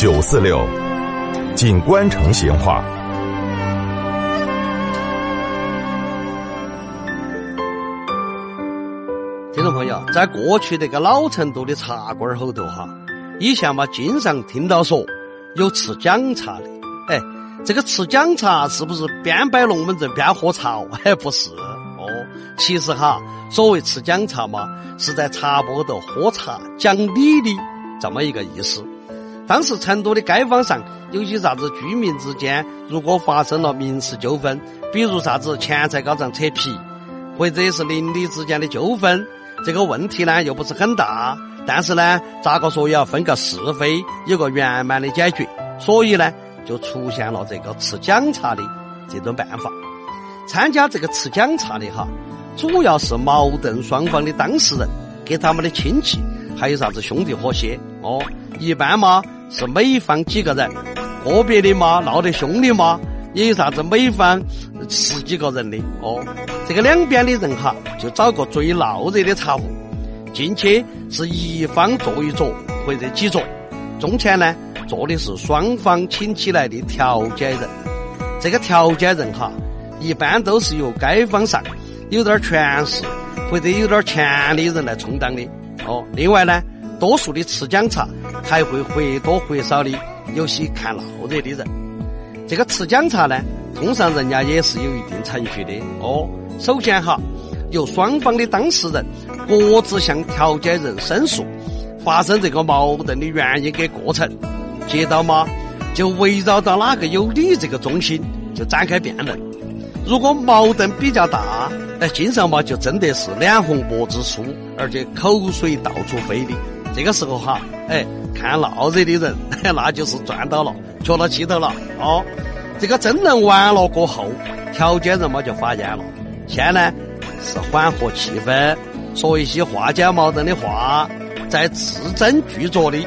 九四六，锦官城闲话。听众朋友，在过去那个老成都的茶馆后头哈，以前嘛经常听到说有吃姜茶的。哎，这个吃姜茶是不是边摆龙门阵边喝茶？哎，不是哦。其实哈，所谓吃姜茶嘛，是在茶铺头喝茶讲理的这么一个意思。当时成都的街坊上，有些啥子居民之间，如果发生了民事纠纷，比如啥子钱财高上扯皮，或者是邻里之间的纠纷。这个问题呢又不是很大，但是呢，咋个说也要分个是非，有个圆满的解决，所以呢，就出现了这个吃姜茶的这种办法。参加这个吃姜茶的哈，主要是矛盾双方的当事人，给他们的亲戚，还有啥子兄弟伙些哦。一般嘛是每方几个人，个别的嘛闹得凶的嘛，也有啥子每方十几个人的哦。这个两边的人哈，就找个最闹热的茶壶进去，是一方坐一桌或者几桌，中间呢坐的是双方请起来的调解人。这个调解人哈，一般都是由街坊上有点权势或者有点钱的人来充当的。哦，另外呢，多数的吃姜茶还会或多或少的有些看闹热的人。这个吃姜茶呢，通常人家也是有一定程序的哦。首先哈，由双方的当事人各自向调解人申诉发生这个矛盾的原因跟过程，接到嘛就围绕到哪个有理这个中心就展开辩论。如果矛盾比较大，哎，经常嘛就真的是脸红脖子粗，而且口水到处飞的。这个时候哈，哎，看闹热的人，那就是赚到了，嚼到气头了哦。这个争论完了过后，调解人嘛就发言了。先呢是缓和气氛，说一些化解矛盾的话，再字斟句酌的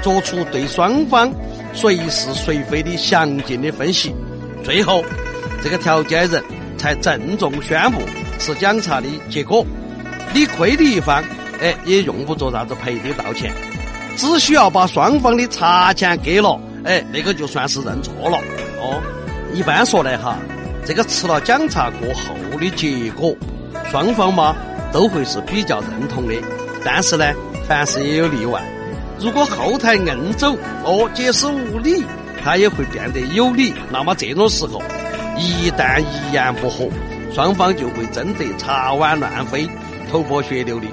做出对双方谁是谁非的详尽的分析，最后这个调解人才郑重宣布是检查的结果。理亏的一方，哎，也用不着啥子赔礼道歉，只需要把双方的茶钱给了，哎，那个就算是认错了。哦，一般说来哈。这个吃了姜茶过后的结果，双方嘛都会是比较认同的。但是呢，凡事也有例外。如果后台硬走，哦，解释无理，他也会变得有理。那么这种时候，一旦一言不合，双方就会争得茶碗乱飞、头破血流的。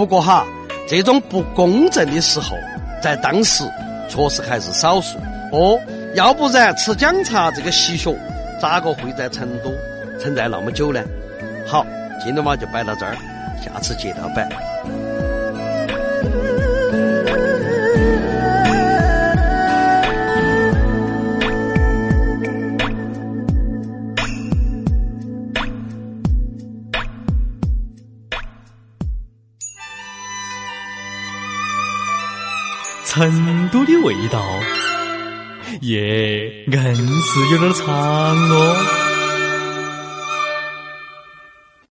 不过哈，这种不公正的时候，在当时确实还是少数。哦，要不然吃姜茶这个习俗。咋个会在成都存在那么久呢？好，今天嘛就摆到这儿，下次接着摆。成都的味道。耶，硬是有点长哦。